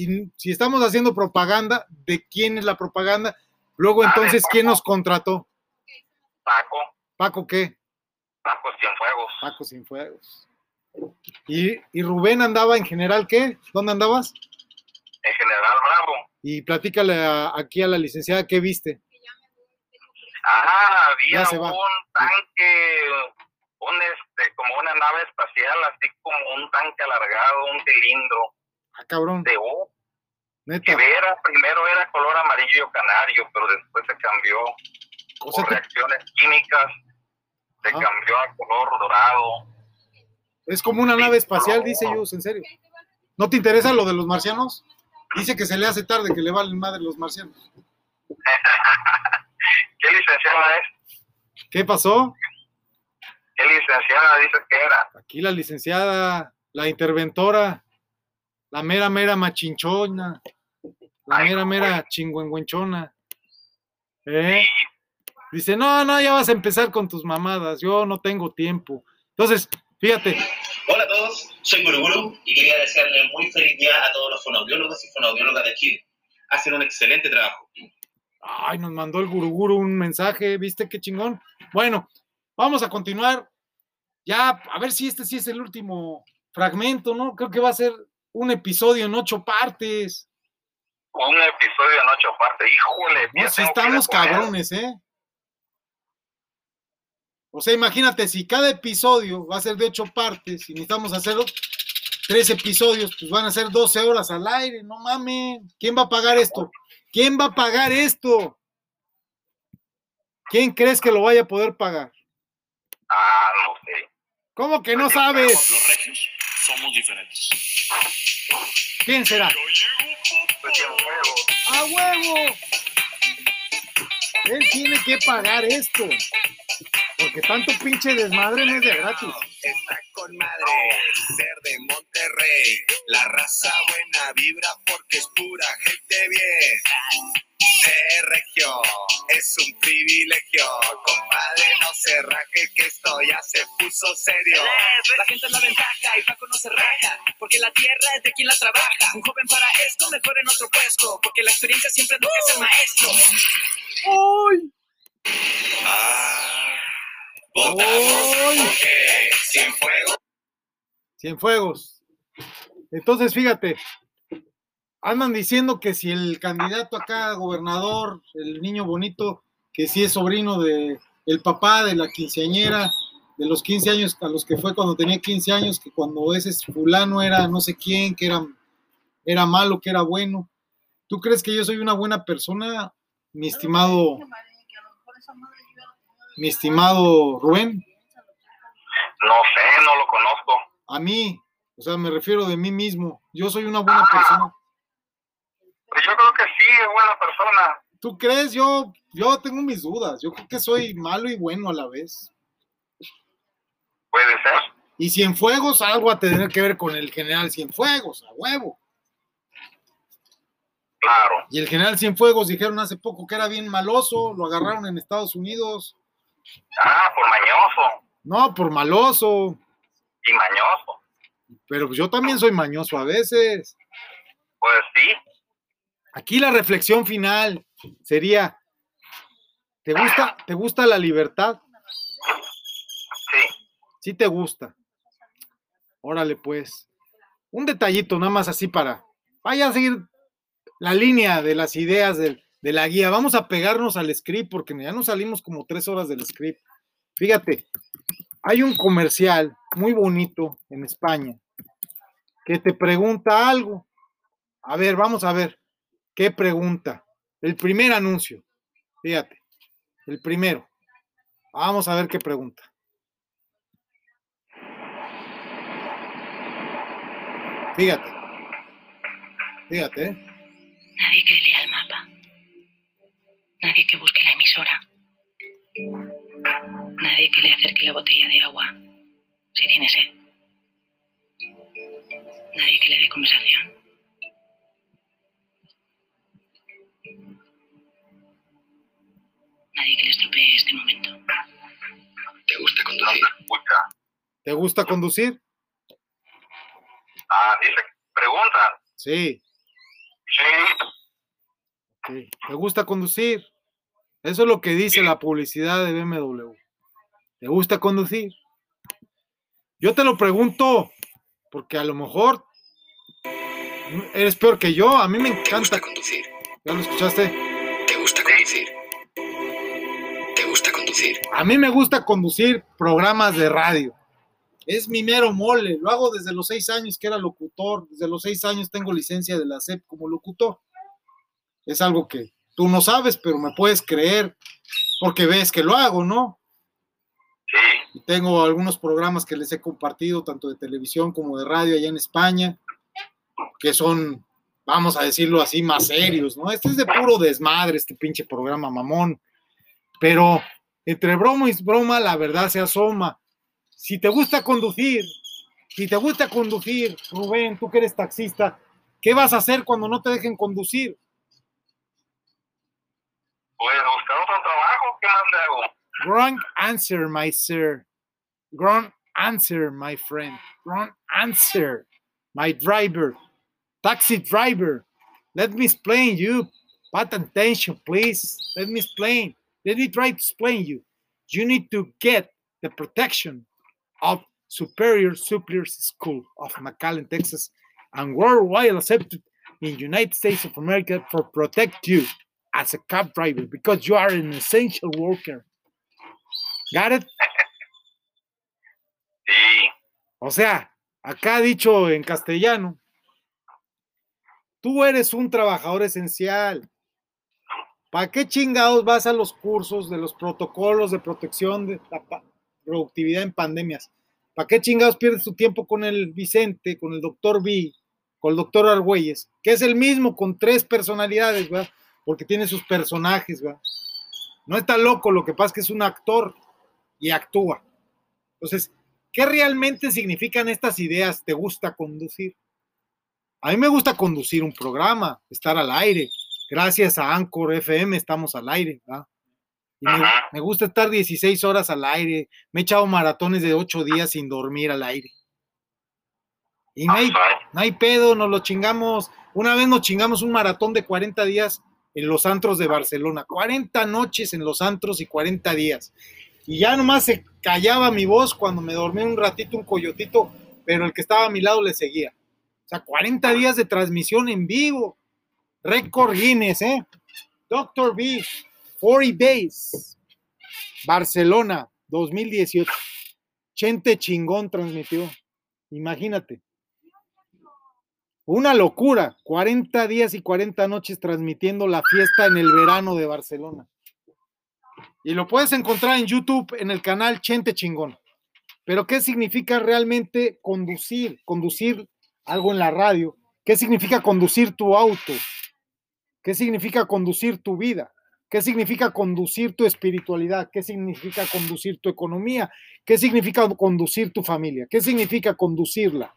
y si estamos haciendo propaganda, ¿de quién es la propaganda? Luego entonces, ¿quién nos contrató? Paco, Paco, ¿qué? Paco Cienfuegos. Paco Cienfuegos. ¿Y, y Rubén andaba en general qué? ¿Dónde andabas? En General Bravo. Y platícale a- aquí a la licenciada qué viste. Ajá, había un tanque, un este, como una nave espacial, así como un tanque alargado, un cilindro Ah, cabrón, de O. neta. Que era, primero era color amarillo canario, pero después se cambió O sea, por reacciones químicas, se cambió a color dorado. es como una nave espacial, dice Yus, en serio. ¿No te interesa lo de los marcianos? Dice que se le hace tarde, que le valen madre los marcianos. ¿Qué licenciada es? ¿Qué pasó? ¿Qué licenciada dice que era? Aquí la licenciada, la interventora, la mera, mera machinchona, la mera, mera chingüengüenchona. ¿Eh? Dice, no, no, ya vas a empezar con tus mamadas, yo no tengo tiempo. Entonces, fíjate, Hola a todos, soy Guruguru y quería desearle muy feliz día a todos los fonoaudiólogos y fonoaudiólogas de Chile. Hacen un excelente trabajo. ay, nos mandó el guruguru un mensaje, ¿viste qué chingón? Bueno, vamos a continuar. Ya, a ver si este sí es el último fragmento, ¿no? Creo que va a ser un episodio en ocho partes. Un episodio en ocho partes. Híjole, No, si estamos cabrones, ¿eh? O sea, imagínate, si cada episodio va a ser de ocho partes y necesitamos hacer tres episodios, pues van a ser 12 horas al aire, no mames. ¿Quién va a pagar esto? ¿Quién va a pagar esto? ¿Quién crees que lo vaya a poder pagar? Ah, no sé. ¿Cómo que no sabes? Los regios somos diferentes. ¿Quién será? Pues. ¡A huevo! Él tiene que pagar esto. Porque tanto pinche desmadre no es de gratis. Está con madre ser de Monterrey. La raza buena vibra porque es pura gente bien. De regio es un privilegio. Compadre, no se raje que esto ya se puso serio. La gente es la ventaja y Paco no se raja, porque la tierra es de quien la trabaja. Un joven para esto, mejor en otro puesto, porque la experiencia siempre es lo que es el maestro. ¡Uy! Ah, votamos porque sin fuego. Cienfuegos. Entonces, fíjate, andan diciendo que si el candidato acá, gobernador, el niño bonito, que si es sobrino de el papá de la quinceañera, de los 15 años a los que fue cuando tenía 15 años, que cuando ese fulano era no sé quién, que era, era malo, que era bueno. ¿Tú crees que yo soy una buena persona, mi estimado, mi estimado Rubén? No sé, no lo conozco. A mí, o sea, me refiero de mí mismo. Yo soy una buena persona. Pues yo creo que sí, es buena persona. ¿Tú crees? Yo, yo tengo mis dudas. Yo creo que soy malo y bueno a la vez. Puede ser. Y Cienfuegos, algo a tener que ver con el general Cienfuegos, a huevo. Claro. Y el general Cienfuegos dijeron hace poco que era bien maloso, lo agarraron en Estados Unidos. Ah, por mañoso. No, por maloso. Y mañoso. Pero pues yo también soy mañoso a veces. Pues sí. Aquí la reflexión final sería, ¿te gusta, ¿te gusta la libertad? Sí. Sí te gusta. Órale, pues. Un detallito, nada más así para. Vaya a seguir la línea de las ideas del- de la guía. Vamos a pegarnos al script porque ya nos salimos como tres horas del script. Fíjate, hay un comercial muy bonito en España que te pregunta algo. A ver, vamos a ver. ¿Qué pregunta? El primer anuncio. Fíjate, el primero. Vamos a ver qué pregunta. Fíjate. Fíjate, ¿eh? Nadie que lea el mapa. Nadie que busque la emisora. Nadie que le acerque la botella de agua si tiene sed. Nadie que le dé conversación. Nadie que le estropee este momento. ¿Te gusta conducir? ¿Te gusta conducir? Ah, dice, pregunta. Sí. Sí, Ok. ¿Te gusta conducir? Eso es lo que dice la publicidad de BMW. ¿Te gusta conducir? Yo te lo pregunto porque a lo mejor eres peor que yo. A mí me ¿Te encanta. gusta conducir? ¿Ya lo escuchaste? ¿Te gusta conducir? A mí me gusta conducir programas de radio. Es mi mero mole. Lo hago desde los seis años que era locutor. Desde los seis años tengo licencia de la SEP como locutor. Es algo que tú no sabes, pero me puedes creer porque ves que lo hago, ¿no? sí, Y tengo algunos programas que les he compartido, tanto de televisión como de radio allá en España, que son, vamos a decirlo así, más serios, ¿no? Este es de puro desmadre, este pinche programa mamón. Pero entre broma y broma, la verdad se asoma. Si te gusta conducir, si te gusta conducir, Rubén, tú que eres taxista, ¿qué vas a hacer cuando no te dejen conducir? pues buscar otro trabajo, ¿qué más le hago? Wrong answer, my sir. Wrong answer, my friend. Wrong answer, my driver. Taxi driver. Let me explain you. Pay attention, please. Let me explain. Let me try to explain you. You need to get the protection of Superior Superior School of McAllen, Texas, and worldwide accepted in United States of America for protect you as a cab driver because you are an essential worker. Got it? Sí, O sea, acá dicho en castellano, tú eres un trabajador esencial. ¿Para qué chingados vas a los cursos de los protocolos de protección de la productividad en pandemias? ¿Para qué chingados pierdes tu tiempo con el Vicente, con el doctor B, con el doctor Argüelles, que es el mismo con tres personalidades, ¿verdad? Porque tiene sus personajes, ¿verdad? No está loco, lo que pasa es que es un actor y actúa. Entonces, ¿qué realmente significan estas ideas? ¿Te gusta conducir? A mí me gusta conducir un programa, estar al aire. Gracias a Anchor FM estamos al aire. ¿verdad? Y me, gusta estar 16 horas al aire. Me he echado maratones de 8 días sin dormir al aire. Y no hay, no hay pedo, nos lo chingamos. Una vez nos chingamos un maratón de 40 días en los antros de Barcelona. 40 noches en los antros y 40 días. Y ya nomás se callaba mi voz cuando me dormí un ratito, un coyotito, pero el que estaba a mi lado le seguía. O sea, 40 días de transmisión en vivo. Récord Guinness, ¿eh? Doctor B, 40 Days. Barcelona, 2018. Chente chingón transmitió. Imagínate. Una locura. 40 días y 40 noches transmitiendo la fiesta en el verano de Barcelona. Y lo puedes encontrar en YouTube en el canal Chente Chingón. Pero ¿qué significa realmente conducir? Conducir algo en la radio. ¿Qué significa conducir tu auto? ¿Qué significa conducir tu vida? ¿Qué significa conducir tu espiritualidad? ¿Qué significa conducir tu economía? ¿Qué significa conducir tu familia? ¿Qué significa conducirla?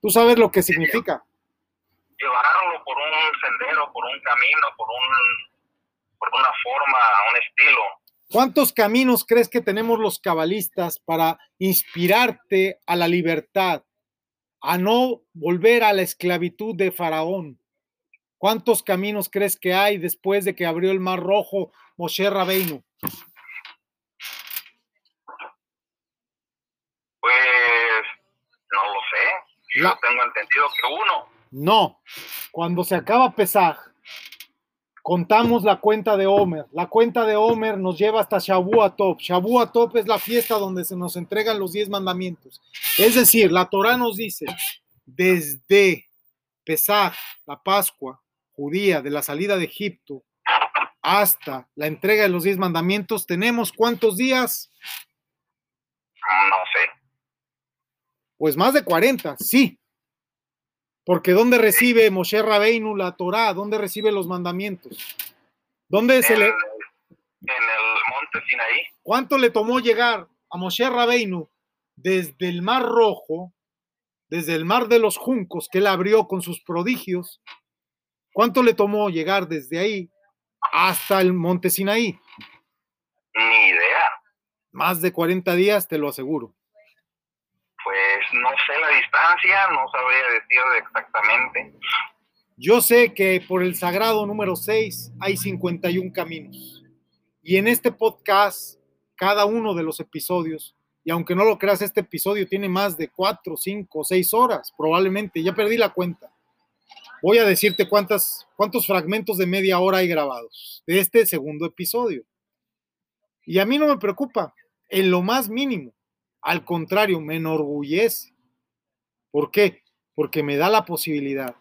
Tú sabes lo que significa. Llevarlo por un sendero, por un camino, por un por una forma, un estilo. ¿Cuántos caminos crees que tenemos los cabalistas para inspirarte a la libertad, a no volver a la esclavitud de Faraón? ¿Cuántos caminos crees que hay después de que abrió el Mar Rojo Moshe Rabeinu? Pues no lo sé. La- Yo tengo entendido que uno. No, cuando se acaba Pesaj, contamos la cuenta de Homer. La cuenta de Homer nos lleva hasta Shavuot. Shavuot es la fiesta donde se nos entregan los diez mandamientos. Es decir, la Torah nos dice, desde Pesaj, la Pascua judía de la salida de Egipto, hasta la entrega de los diez mandamientos, tenemos cuántos días? No sé. Pues más de 40, sí. Porque ¿dónde recibe Moshe Rabeinu la Torah? ¿Dónde recibe los mandamientos? ¿Dónde se le, en el monte Sinaí. ¿Cuánto le tomó llegar a Moshe Rabeinu desde el Mar Rojo, desde el Mar de los Juncos que él abrió con sus prodigios? ¿Cuánto le tomó llegar desde ahí hasta el monte Sinaí? Ni idea. Más de 40 días, te lo aseguro. Pues no sé la distancia, no sabría decir exactamente. Yo sé que por el sagrado número 6 hay 51 caminos. Y en este podcast, cada uno de los episodios, y aunque no lo creas, este episodio tiene más de 4, 5, 6 horas, probablemente, ya perdí la cuenta. Voy a decirte cuántas, cuántos fragmentos de media hora hay grabados de este segundo episodio. Y a mí no me preocupa, en lo más mínimo. Al contrario, me enorgullece. ¿Por qué? Porque me da la posibilidad